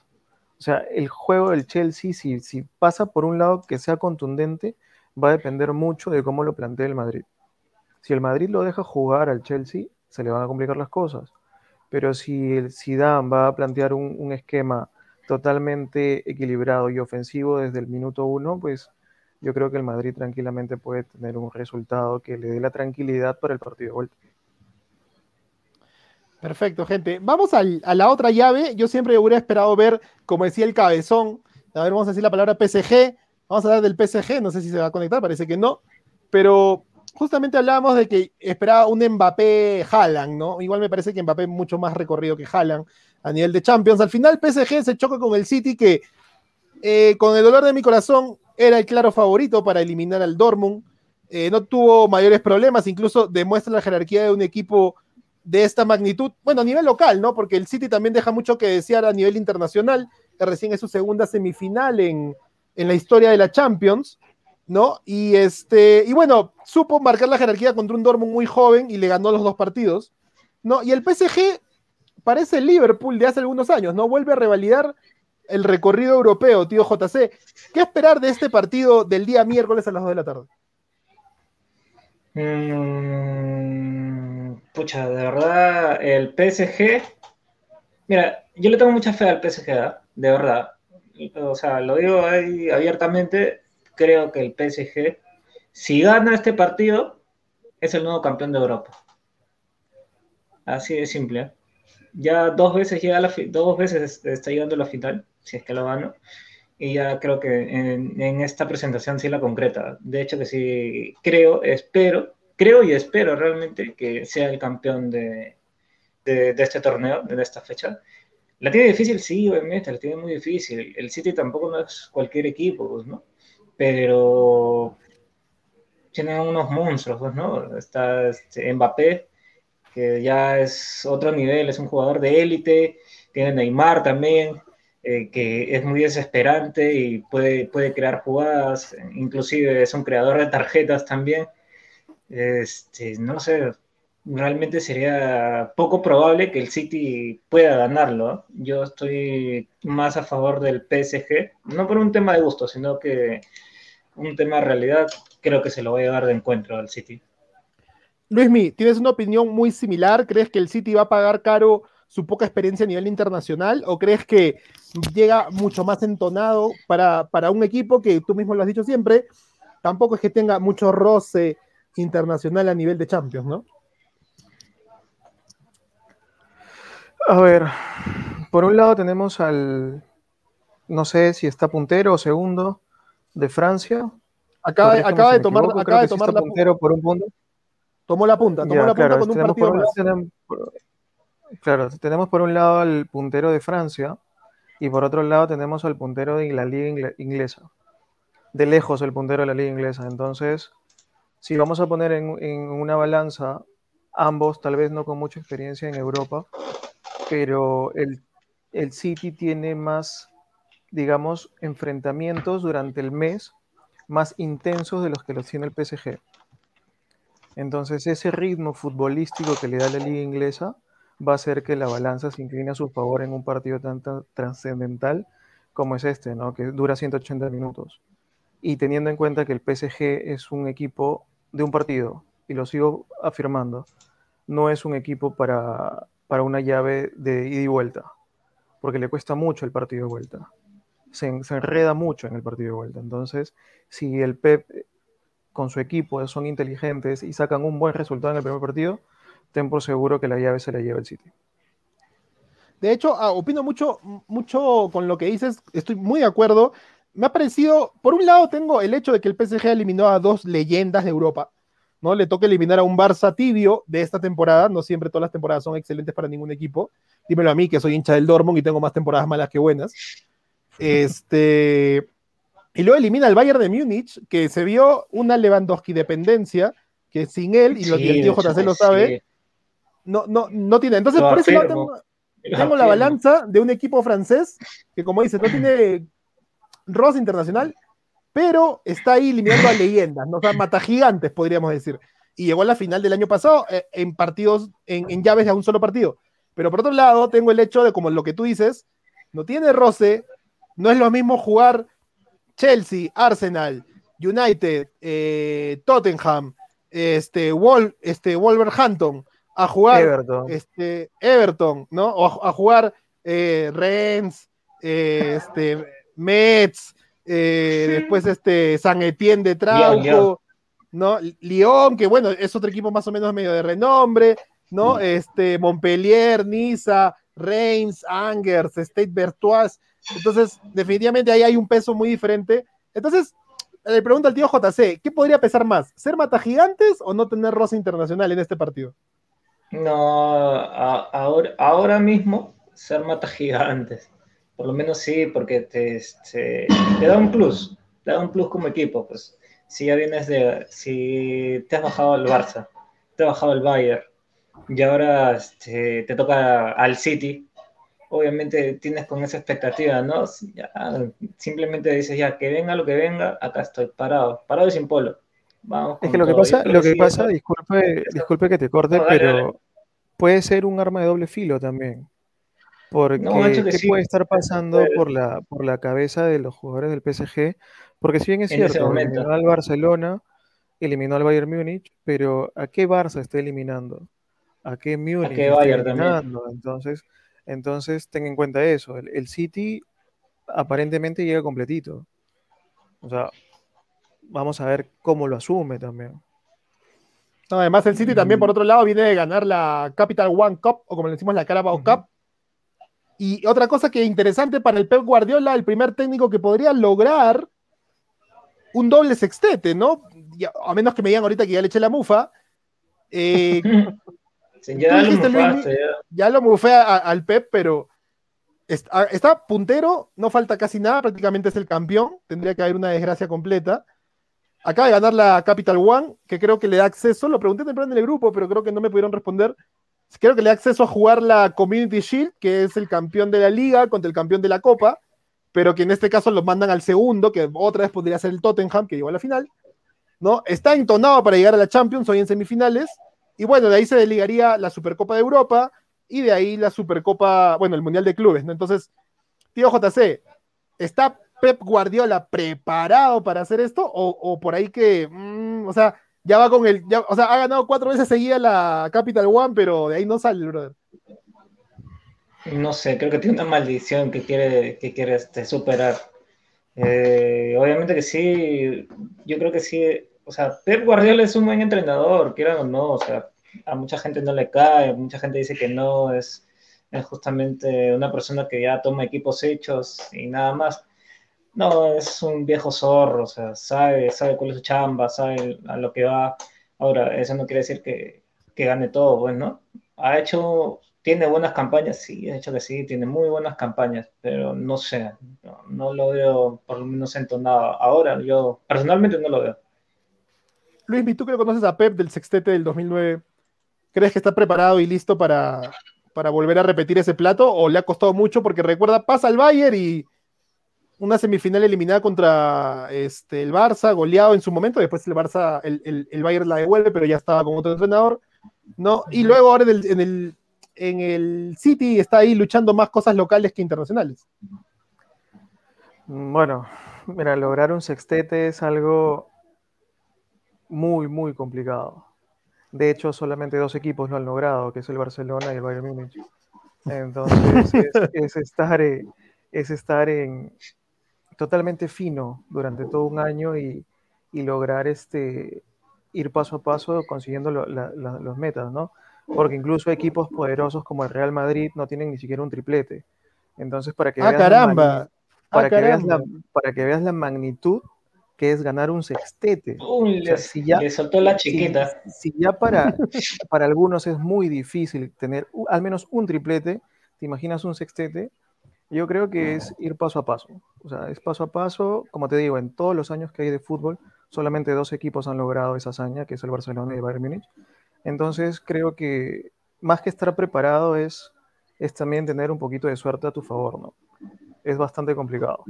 S3: O sea, el juego del Chelsea, si, pasa por un lado que sea contundente, va a depender mucho de cómo lo plantee el Madrid. Si el Madrid lo deja jugar al Chelsea, se le van a complicar las cosas. Pero si el Zidane va a plantear un esquema totalmente equilibrado y ofensivo desde el minuto uno, pues yo creo que el Madrid tranquilamente puede tener un resultado que le dé la tranquilidad para el partido de vuelta.
S1: Perfecto, gente. Vamos a la otra llave. Yo siempre hubiera esperado ver, como decía el cabezón, a ver, vamos a decir la palabra PSG. Vamos a hablar del PSG, no sé si se va a conectar, parece que no. Pero justamente hablábamos de que esperaba un Mbappé Haaland, ¿no? Igual me parece que Mbappé mucho más recorrido que Haaland a nivel de Champions. Al final PSG se choca con el City que eh, con el dolor de mi corazón era el claro favorito para eliminar al Dortmund. Eh, no tuvo mayores problemas, incluso demuestra la jerarquía de un equipo de esta magnitud, bueno, a nivel local, ¿no? Porque el City también deja mucho que desear a nivel internacional, que recién es su segunda semifinal en, en la historia de la Champions, ¿no? Y este, y bueno, supo marcar la jerarquía contra un Dortmund muy joven y le ganó los dos partidos, ¿no? Y el PSG parece el Liverpool de hace algunos años, ¿no? Vuelve a revalidar el recorrido europeo, tío JC. ¿Qué esperar de este partido del día miércoles a las 2 de la tarde?
S2: Mm, pucha, de verdad, el PSG. Mira, yo le tengo mucha fe al PSG, ¿ah? de verdad. O sea, lo digo ahí abiertamente. Creo que el PSG, si gana este partido, es el nuevo campeón de Europa. Así de simple. ¿eh? Ya dos veces llega la dos veces está llegando a la final, si es que lo gano. Y ya creo que en, esta presentación sí la concreta. De hecho que sí creo, espero, creo y espero realmente que sea el campeón de, de, este torneo, de esta fecha. La tiene difícil, sí, obviamente, la tiene muy difícil. El City tampoco no es cualquier equipo, pues, ¿no? Pero tiene unos monstruos, pues, ¿no? Está este, Mbappé, que ya es otro nivel, es un jugador de élite, tiene Neymar también, eh, que es muy desesperante y puede, puede crear jugadas, inclusive es un creador de tarjetas también. Este, no sé, realmente sería poco probable que el City pueda ganarlo. Yo estoy más a favor del PSG, no por un tema de gusto, sino que un tema de realidad, creo que se lo voy a dar de encuentro al City.
S1: Luismi, ¿tienes una opinión muy similar? ¿Crees que el City va a pagar caro su poca experiencia a nivel internacional? ¿O crees que llega mucho más entonado para, un equipo que tú mismo lo has dicho siempre? Tampoco es que tenga mucho roce internacional a nivel de Champions, ¿no?
S3: A ver, por un lado tenemos al, no sé si está puntero o segundo de Francia.
S1: Acaba, acaba de tomar, acaba de tomar
S3: la puntero por un punto.
S1: Tomó la punta, tomó la punta con un partido más.
S3: claro, tenemos por un lado al puntero de Francia y por otro lado tenemos al puntero de la liga inglesa. De lejos el puntero de la liga inglesa. Entonces, si vamos a poner en, una balanza ambos, tal vez no con mucha experiencia en Europa, pero el, el City tiene más, digamos, enfrentamientos durante el mes más intensos de los que los tiene el PSG. Entonces ese ritmo futbolístico que le da la liga inglesa va a hacer que la balanza se incline a su favor en un partido tan, trascendental como es este, ¿no? que dura 180 minutos. Y teniendo en cuenta que el PSG es un equipo de un partido, y lo sigo afirmando, no es un equipo para, una llave de ida y vuelta, porque le cuesta mucho el partido de vuelta. Se, enreda mucho en el partido de vuelta. Entonces, si el Pep con su equipo, son inteligentes y sacan un buen resultado en el primer partido, ten por seguro que la llave se la lleva el City.
S1: De hecho, ah, opino mucho, mucho con lo que dices, estoy muy de acuerdo. Me ha parecido, por un lado tengo el hecho de que el PSG eliminó a dos leyendas de Europa, ¿no? Le toca eliminar a un Barça tibio de esta temporada, no siempre todas las temporadas son excelentes para ningún equipo. Dímelo a mí, que soy hincha del Dortmund y tengo más temporadas malas que buenas. Este, y luego elimina al Bayern de Múnich, que se vio una Lewandowski dependencia, que sin él, y lo, el tío JC lo sabe, no, no, no tiene. Entonces, por eso tengo, la balanza de un equipo francés que, como dice, no tiene rosa internacional, pero está ahí eliminando a leyendas, ¿no? o sea, mata gigantes, podríamos decir. Y llegó a la final del año pasado eh, en partidos, en, en llaves de un solo partido. Pero por otro lado, tengo el hecho de, como lo que tú dices, no tiene roce, no es lo mismo jugar Chelsea, Arsenal, United, eh, Tottenham, este, este, Wolverhampton, a jugar Everton, este, Everton ¿no? O a, jugar eh, Rennes, eh, este, Metz, después este, San Etienne de Trauco, ¿no? Lyon, que bueno, es otro equipo más o menos medio de renombre, ¿no? Este, Montpellier, Niza, Reims, Angers, State Vertois, entonces, definitivamente ahí hay un peso muy diferente. Entonces, le pregunta al tío JC, ¿qué podría pesar más? ¿Ser mata gigantes o no tener rosa internacional en este partido?
S2: No, ahora, ahora mismo ser mata gigantes. Por lo menos sí, porque te, te, da un plus, te da un plus como equipo. Pues si ya vienes de, si te has bajado al Barça, te has bajado al Bayern y ahora este, te toca al City, obviamente tienes con esa expectativa, ¿no? simplemente dices, ya, que venga lo que venga, acá estoy parado, parado y sin polo.
S3: Vamos es que lo que pasa, lo que pasa, disculpe, disculpe que te corte, pero puede ser un arma de doble filo también. Porque, ¿qué puede estar pasando por la, por la cabeza de los jugadores del PSG? Porque si bien es cierto, eliminó al Barcelona, eliminó al Bayern Múnich, pero ¿a qué Barça está eliminando? ¿A qué Múnich está eliminando? Entonces, entonces, ten en cuenta eso. El, City aparentemente llega completito. O sea, vamos a ver cómo lo asume también.
S1: además, el City también, por otro lado, viene de ganar la Capital One Cup, o como le decimos, la Carabao Cup, y otra cosa que es interesante para el Pep Guardiola, el primer técnico que podría lograr un doble sextete, ¿no? a menos que me digan ahorita que ya le eché la mufa. Eh, ya, lo mufé al Pep, pero está, puntero, no falta casi nada, prácticamente es el campeón, tendría que haber una desgracia completa. Acaba de ganar la Capital One, que creo que le da acceso, lo pregunté temprano en el grupo, pero creo que no me pudieron responder creo que le da acceso a jugar la Community Shield, que es el campeón de la liga contra el campeón de la Copa, pero que en este caso lo mandan al segundo, que otra vez podría ser el Tottenham, que llegó a la final. ¿no? Está entonado para llegar a la Champions hoy en semifinales, y bueno, de ahí se desligaría la Supercopa de Europa y de ahí la Supercopa, bueno, el Mundial de Clubes, ¿no? Entonces, tío JC, ¿está Pep Guardiola preparado para hacer esto? ¿O, por ahí que, mm, o sea, ya va con el, o sea, ha ganado cuatro veces seguida la Capital One, pero de ahí no sale, brother.
S2: No sé, creo que tiene una maldición que quiere, que quiere este, superar. Eh, obviamente que sí, yo creo que sí, o sea, Pep Guardiola es un buen entrenador, quieran o no, o sea, a mucha gente no le cae, mucha gente dice que no, es, es justamente una persona que ya toma equipos hechos y nada más. No, es un viejo zorro, o sea, sabe, sabe cuál es su chamba, sabe a lo que va. Ahora, eso no quiere decir que, gane todo, pues, Ha hecho, tiene buenas campañas, sí, ha hecho que sí, tiene muy buenas campañas, pero no sé, no, lo veo por lo menos entonado. Ahora, yo personalmente no lo veo.
S1: Luis, ¿tú que lo conoces a Pep del sextete del 2009? ¿Crees que está preparado y listo para, para volver a repetir ese plato o le ha costado mucho? Porque recuerda, pasa al Bayern y una semifinal eliminada contra este, el Barça, goleado en su momento, después el Barça, el, el, Bayern la devuelve, pero ya estaba con otro entrenador, ¿no? Y luego ahora en el, en el, en el City está ahí luchando más cosas locales que internacionales.
S3: Bueno, mira, lograr un sextete es algo muy, muy complicado. De hecho, solamente dos equipos lo han logrado, que es el Barcelona y el Bayern Múnich. Entonces, es, estar, es estar en, totalmente fino durante todo un año y, lograr este, ir paso a paso consiguiendo los metas, ¿no? Porque incluso equipos poderosos como el Real Madrid no tienen ni siquiera un triplete. Entonces, para que,
S1: ah, veas, La,
S3: para, que veas la, para que veas la magnitud que es ganar un sextete.
S2: si ya, le soltó la chiquita.
S3: Si, ya para, para algunos es muy difícil tener al menos un triplete, ¿te imaginas un sextete? Yo creo que es ir paso a paso. O sea, es paso a paso. Como te digo, en todos los años que hay de fútbol, solamente dos equipos han logrado esa hazaña, que es el Barcelona y el Bayern Múnich. Entonces, creo que más que estar preparado es, es también tener un poquito de suerte a tu favor, ¿no? Es bastante complicado.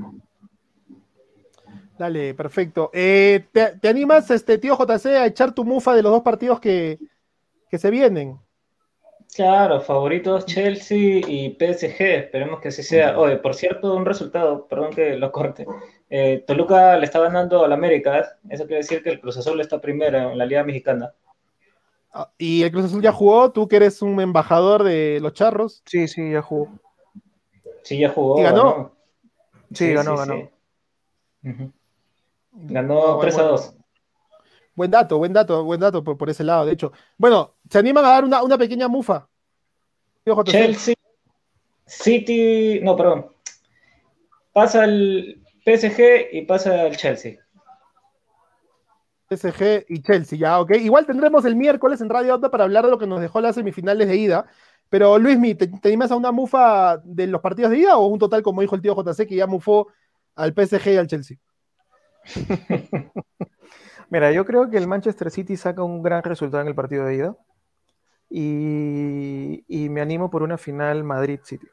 S1: Dale, perfecto. Eh, ¿te, animas, este tío JC, a echar tu mufa de los dos partidos que, que se vienen?
S2: Claro, favoritos Chelsea y PSG, esperemos que así sea. Oye, por cierto, un resultado, perdón que lo corte. Eh, Toluca le está ganando al América, eso quiere decir que el Cruz Azul está primero en la Liga Mexicana.
S1: Ah, ¿Y el Cruz Azul ya jugó? ¿Tú que eres un embajador de los charros?
S3: Sí, sí, ya jugó.
S2: Sí, ya jugó.
S1: ¿Y ganó?
S3: Sí, ganó, ganó.
S2: Ganó 3 a 2.
S1: Buen dato, buen dato, buen dato por, ese lado, de hecho. Bueno, ¿se animan a dar una, pequeña mufa?
S2: Chelsea, City, no, perdón. Pasa el PSG y pasa el Chelsea.
S1: PSG y Chelsea, ya, ok. Igual tendremos el miércoles en Radio Auto para hablar de lo que nos dejó las semifinales de ida. Pero Luismi, ¿te, ¿te animas a una mufa de los partidos de ida o un total, como dijo el tío JC, que ya mufó al PSG y al Chelsea?
S3: Mira, yo creo que el Manchester City saca un gran resultado en el partido de ida y, me animo por una final Madrid-City.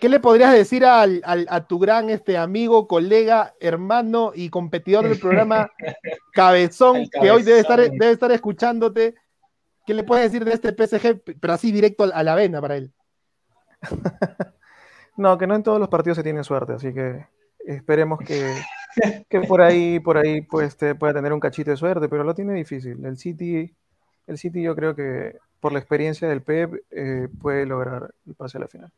S1: ¿Qué le podrías decir a tu gran este, amigo, colega, hermano y competidor del programa, Cabezón, que hoy debe estar, debe estar escuchándote? ¿Qué le puedes decir de este PSG, pero así directo a la vena para él?
S3: no, que no en todos los partidos se tiene suerte, así que esperemos que, que por ahí, por ahí pues, pueda tener un cachito de suerte, pero lo tiene difícil. El City, el City yo creo que por la experiencia del Pep eh, puede lograr el pase a la final.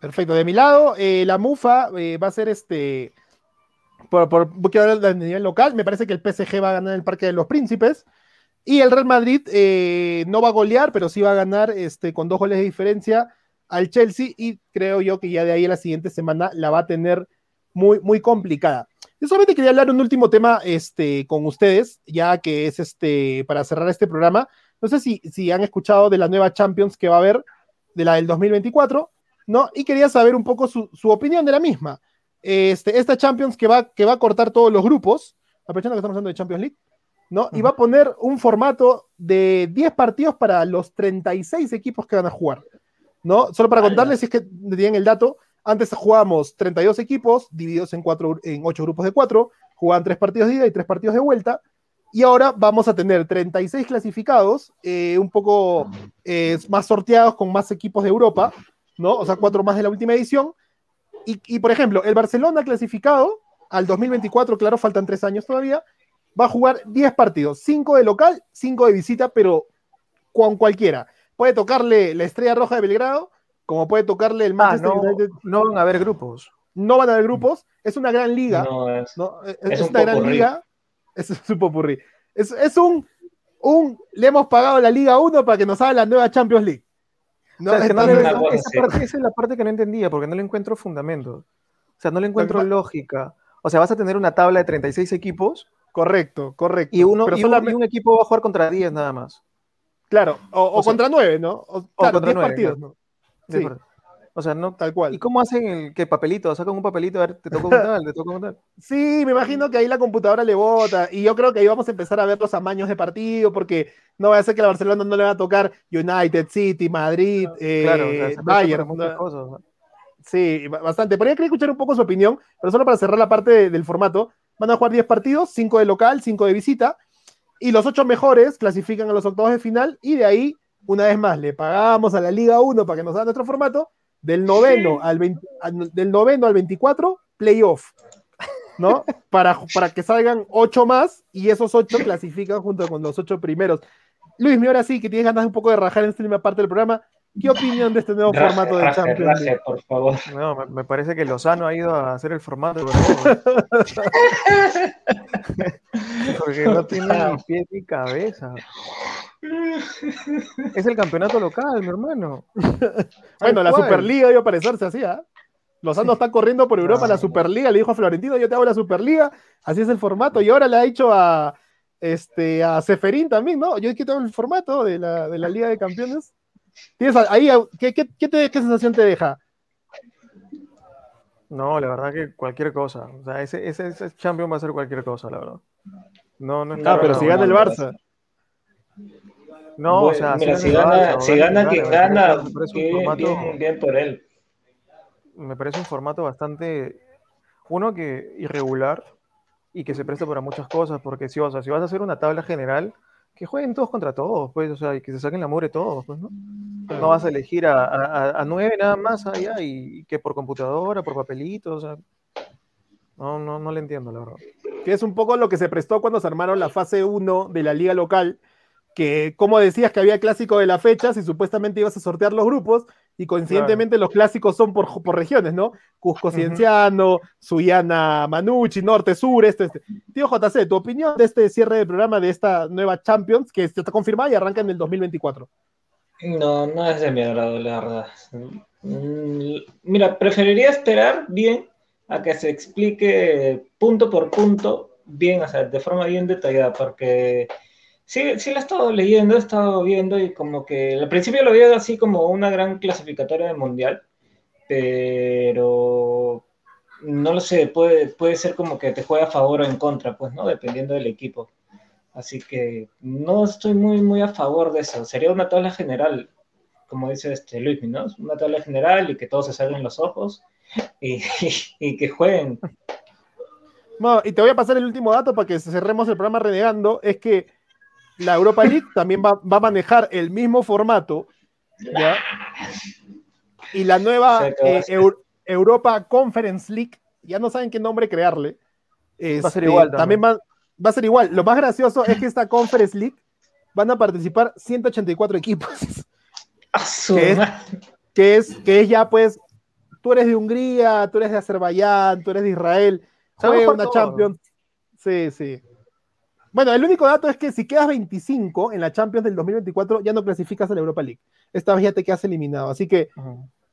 S1: Perfecto. De mi lado, eh, la MUFA eh, va a ser este. Por, por, a nivel local, me parece que el PSG va a ganar el Parque de los Príncipes. Y el Real Madrid no va a golear, pero sí va a ganar este, con dos goles de diferencia al Chelsea. Y creo yo que ya de ahí a la siguiente semana la va a tener muy, muy complicada. Yo solamente quería hablar un último tema este, con ustedes, ya que es este, para cerrar este programa. No sé si, si han escuchado de la nueva Champions que va a haber, de la del 2024. ¿no? Y quería saber un poco su, opinión de la misma. Este, esta Champions que va, que va a cortar todos los grupos, aprovechando que estamos hablando de Champions League, ¿no? Y va a poner un formato de 10 partidos para los 36 equipos que van a jugar, ¿no? Solo para contarles, si es que tienen el dato, antes jugábamos 32 equipos divididos en, cuatro, en 8 grupos de 4, jugaban 3 partidos de ida y 3 partidos de vuelta, y ahora vamos a tener 36 clasificados, eh, un poco eh, más sorteados con más equipos de Europa, ¿no? O sea, cuatro más de la última edición. Y, por ejemplo, el Barcelona clasificado al 2024, claro, faltan tres años todavía, va a jugar 10 partidos, 5 de local, 5 de visita, pero con cualquiera. Puede tocarle la Estrella Roja de Belgrado, como puede tocarle el
S3: ah, Manchester United. No van a haber grupos.
S1: No van a haber grupos. Es una gran liga. es, una gran liga. Es, un popurrí. Es, es un, un. Le hemos pagado la Liga 1 para que nos haga la nueva Champions League.
S3: No, esa, parte, es la parte que no entendía, porque no le encuentro fundamento. O sea, no le encuentro lógica. O sea, vas a tener una tabla de 36 equipos.
S1: Correcto, correcto.
S3: Y, uno, y, un, equipo va a jugar contra 10 nada más.
S1: Claro, o, contra 9, ¿no? O, contra 10 partidos, ¿no?
S3: Sí. O sea, no. Tal cual. ¿Y cómo hacen el qué papelito? Sacan un papelito, a ver, te tocó un tal, te tocó un tal.
S1: Sí, me imagino que ahí la computadora le vota. Y yo creo que ahí vamos a empezar a ver los amaños de partido, porque no va a ser que a la Barcelona no le va a tocar United, City, Madrid, eh, Bayern. Sí, bastante. Podría querer escuchar un poco su opinión, pero solo para cerrar la parte del formato. Van a jugar 10 partidos, 5 de local, 5 de visita. Y los 8 mejores clasifican a los octavos de final. Y de ahí, una vez más, le pagamos a la Liga 1 para que nos haga nuestro formato del noveno, al, del noveno al 24, playoff, ¿no? Para, para que salgan ocho más y esos ocho clasifican junto con los ocho primeros. Luis, mi ahora sí, que tienes ganas un poco de rajar en esta última parte del programa. ¿Qué opinión de este nuevo formato de Champions League?
S2: por favor.
S3: No, me, parece que Lozano ha ido a hacer el formato. Porque no tiene ni pie ni cabeza. Es el campeonato local, mi hermano.
S1: bueno, la Superliga iba a parecerse así, ¿ah? Lozano está corriendo por Europa, la Superliga, le dijo a Florentino, yo te hago la Superliga, así es el formato, y ahora le ha dicho a, este, a Seferín también, ¿no? Yo que tengo el formato de la, de la Liga de Campeones. ¿Tienes ahí, ¿qué, qué, qué, sensación te deja?
S3: No, la verdad que cualquier cosa. O sea, ese, ese, ese champion va a ser cualquier cosa, la verdad. No, no
S1: ah, pero si gana el Barça.
S2: No, o sea, mira, si, gana, si gana quien gana, bien, bien, por él.
S3: Me parece un formato bastante, uno que irregular y que se presta para muchas cosas, porque si, o sea, si vas a hacer una tabla general, que jueguen todos contra todos, pues, o sea, y que se saquen la mugre todos, pues, ¿no? No vas a elegir a, a, nueve nada más allá y, que por computadora, por papelito, o sea, no, no, no le entiendo, la verdad.
S1: Que es un poco lo que se prestó cuando se armaron la fase 1 de la liga local, que como decías que había clásico de la fecha, si supuestamente ibas a sortear los grupos, y coincidentemente los clásicos son por, por regiones, ¿no? Cusco Cienciano, Suyana Manucci, Norte, Sur, este, este. Tío JC, tu opinión de este cierre de programa de esta nueva Champions que está confirmada y arranca en el 2024.
S2: No, no es de mi agrado, la verdad. Mm, mira, preferiría esperar bien a que se explique punto por punto, bien, o sea, de forma bien detallada, porque Sí, sí la he estado leyendo, he estado viendo y como que al principio lo veía así como una gran clasificatoria de mundial, pero no lo sé, puede, puede ser como que te juega a favor o en contra, pues, ¿no? Dependiendo del equipo. Así que no estoy muy, muy a favor de eso. Sería una tabla general, como dice este Luis, ¿no? Una tabla general y que todos se salgan los ojos y, y que jueguen.
S1: No, y te voy a pasar el último dato para que cerremos el programa renegando, es que la Europa League también va, a manejar el mismo formato ¿ya? Y la nueva eh, Europa Conference League, ya no saben qué nombre crearle.
S3: va a ser igual.
S1: Este, también, va, va, a ser igual. Lo más gracioso es que esta Conference League van a participar 184 equipos. que, es, que, es, que es ya pues, tú eres de Hungría, tú eres de Azerbaiyán, tú eres de Israel, juega una Champions. Sí, sí. Bueno, el único dato es que si quedas 25 en la Champions del 2024, ya no clasificas a la Europa League. Esta vez ya te quedas eliminado. Así que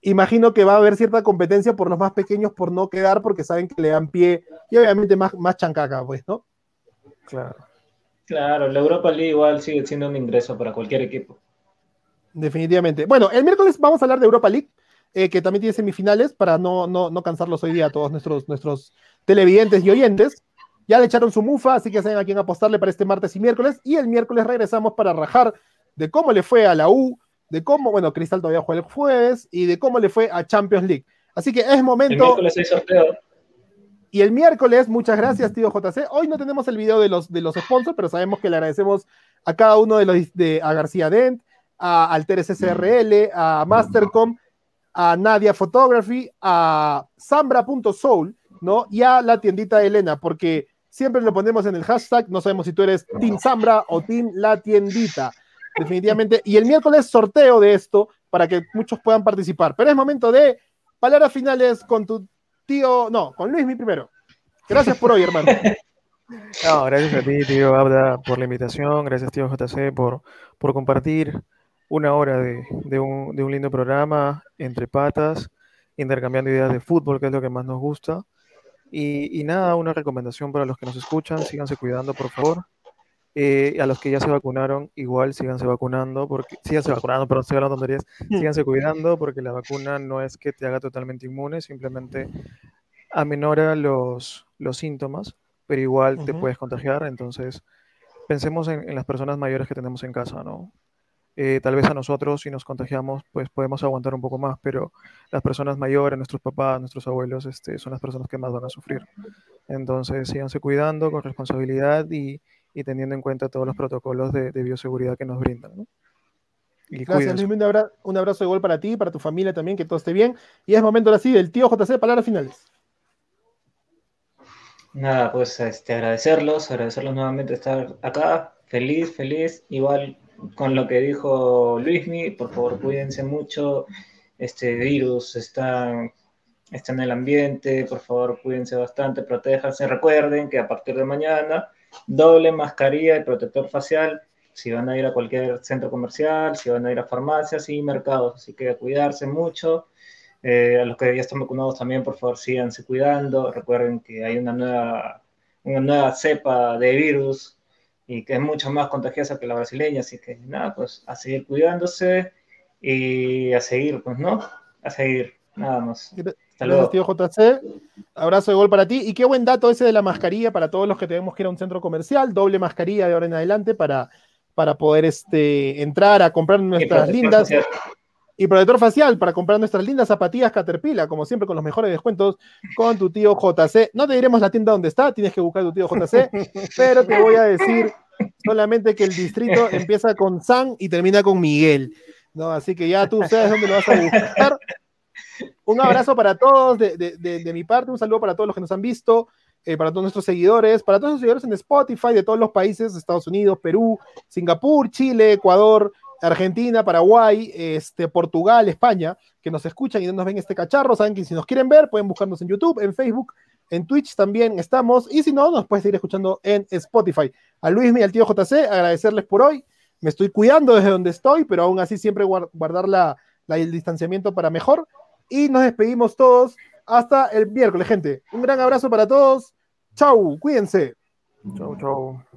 S1: imagino que va a haber cierta competencia por los más pequeños por no quedar porque saben que le dan pie y obviamente más, más chancaca, pues, ¿no?
S2: Claro. Claro, la Europa League igual sigue siendo un ingreso para cualquier equipo.
S1: Definitivamente. Bueno, el miércoles vamos a hablar de Europa League, eh, que también tiene semifinales, para no, no, no cansarlos hoy día a todos nuestros, nuestros televidentes y oyentes. Ya le echaron su mufa, así que saben a quién apostarle para este martes y miércoles. Y el miércoles regresamos para rajar de cómo le fue a la U, de cómo, bueno, Cristal todavía juega el jueves, y de cómo le fue a Champions League. Así que es momento. El
S2: miércoles hay sorteo.
S1: Y el miércoles, muchas gracias, tío JC. Hoy no tenemos el video de los, de los sponsors, pero sabemos que le agradecemos a cada uno de los de a García Dent, a Alteres SRL, a Mastercom, a Nadia Photography, a Sambra.soul, ¿no? Y a la tiendita de Elena, porque Siempre lo ponemos en el hashtag. No sabemos si tú eres Team Zambra o Team La Tiendita. Definitivamente. Y el miércoles sorteo de esto para que muchos puedan participar. Pero es momento de palabras finales con tu tío. No, con Luis, mi primero. Gracias por hoy, hermano.
S3: No, gracias a ti, tío Abda, por la invitación. Gracias, tío JC, por, por compartir una hora de, de, un, de un lindo programa entre patas, intercambiando ideas de fútbol, que es lo que más nos gusta. Y, nada, una recomendación para los que nos escuchan, síganse cuidando, por favor. Eh, a los que ya se vacunaron, igual síganse vacunando, porque síganse vacunando, pero estoy hablando tonterías, síganse cuidando porque la vacuna no es que te haga totalmente inmune, simplemente aminora los, los síntomas, pero igual te puedes contagiar, entonces pensemos en, en, las personas mayores que tenemos en casa, ¿no? Eh, tal vez a nosotros, si nos contagiamos, pues podemos aguantar un poco más, pero las personas mayores, nuestros papás, nuestros abuelos, este, son las personas que más van a sufrir. Entonces, síganse cuidando con responsabilidad y, y teniendo en cuenta todos los protocolos de, de bioseguridad que nos brindan. ¿no?
S1: Y Gracias, Luis. Un abrazo, un abrazo igual para ti, para tu familia también, que todo esté bien. Y es momento ahora sí del tío JC, palabras finales.
S2: Nada, pues este, agradecerlos, agradecerlos nuevamente estar acá. Feliz, feliz. Igual con lo que dijo Luismi, por favor cuídense mucho, este virus está, está en el ambiente, por favor cuídense bastante, protéjanse, recuerden que a partir de mañana doble mascarilla y protector facial si van a ir a cualquier centro comercial, si van a ir a farmacias y mercados, así que cuidarse mucho. Eh, a los que ya están vacunados también, por favor, síganse cuidando. Recuerden que hay una nueva, una nueva cepa de virus y que es mucho más contagiosa que la brasileña, así que nada, pues a seguir cuidándose y a seguir, pues, ¿no? A seguir, nada más.
S1: Gracias, tío JC. Abrazo de gol para ti. Y qué buen dato ese de la mascarilla para todos los que tenemos que ir a un centro comercial, doble mascarilla de ahora en adelante para, para poder este, entrar a comprar nuestras lindas. Y protector facial para comprar nuestras lindas zapatillas Caterpillar, como siempre con los mejores descuentos con tu tío JC. No te diremos la tienda donde está, tienes que buscar a tu tío JC, pero te voy a decir solamente que el distrito empieza con San y termina con Miguel. ¿no? Así que ya tú sabes dónde lo vas a buscar. Un abrazo para todos de, de, mi parte, un saludo para todos los que nos han visto, eh, para todos nuestros seguidores, para todos los seguidores en Spotify de todos los países, Estados Unidos, Perú, Singapur, Chile, Ecuador, Argentina, Paraguay, este, Portugal, España, que nos escuchan y no nos ven este cacharro, saben que si nos quieren ver pueden buscarnos en YouTube, en Facebook, en Twitch también estamos, y si no, nos puedes seguir escuchando en Spotify. A Luis y al tío JC, agradecerles por hoy. Me estoy cuidando desde donde estoy, pero aún así siempre guardar la, el distanciamiento para mejor. Y nos despedimos todos hasta el miércoles, gente. Un gran abrazo para todos. Chau, cuídense.
S3: Chau, chau.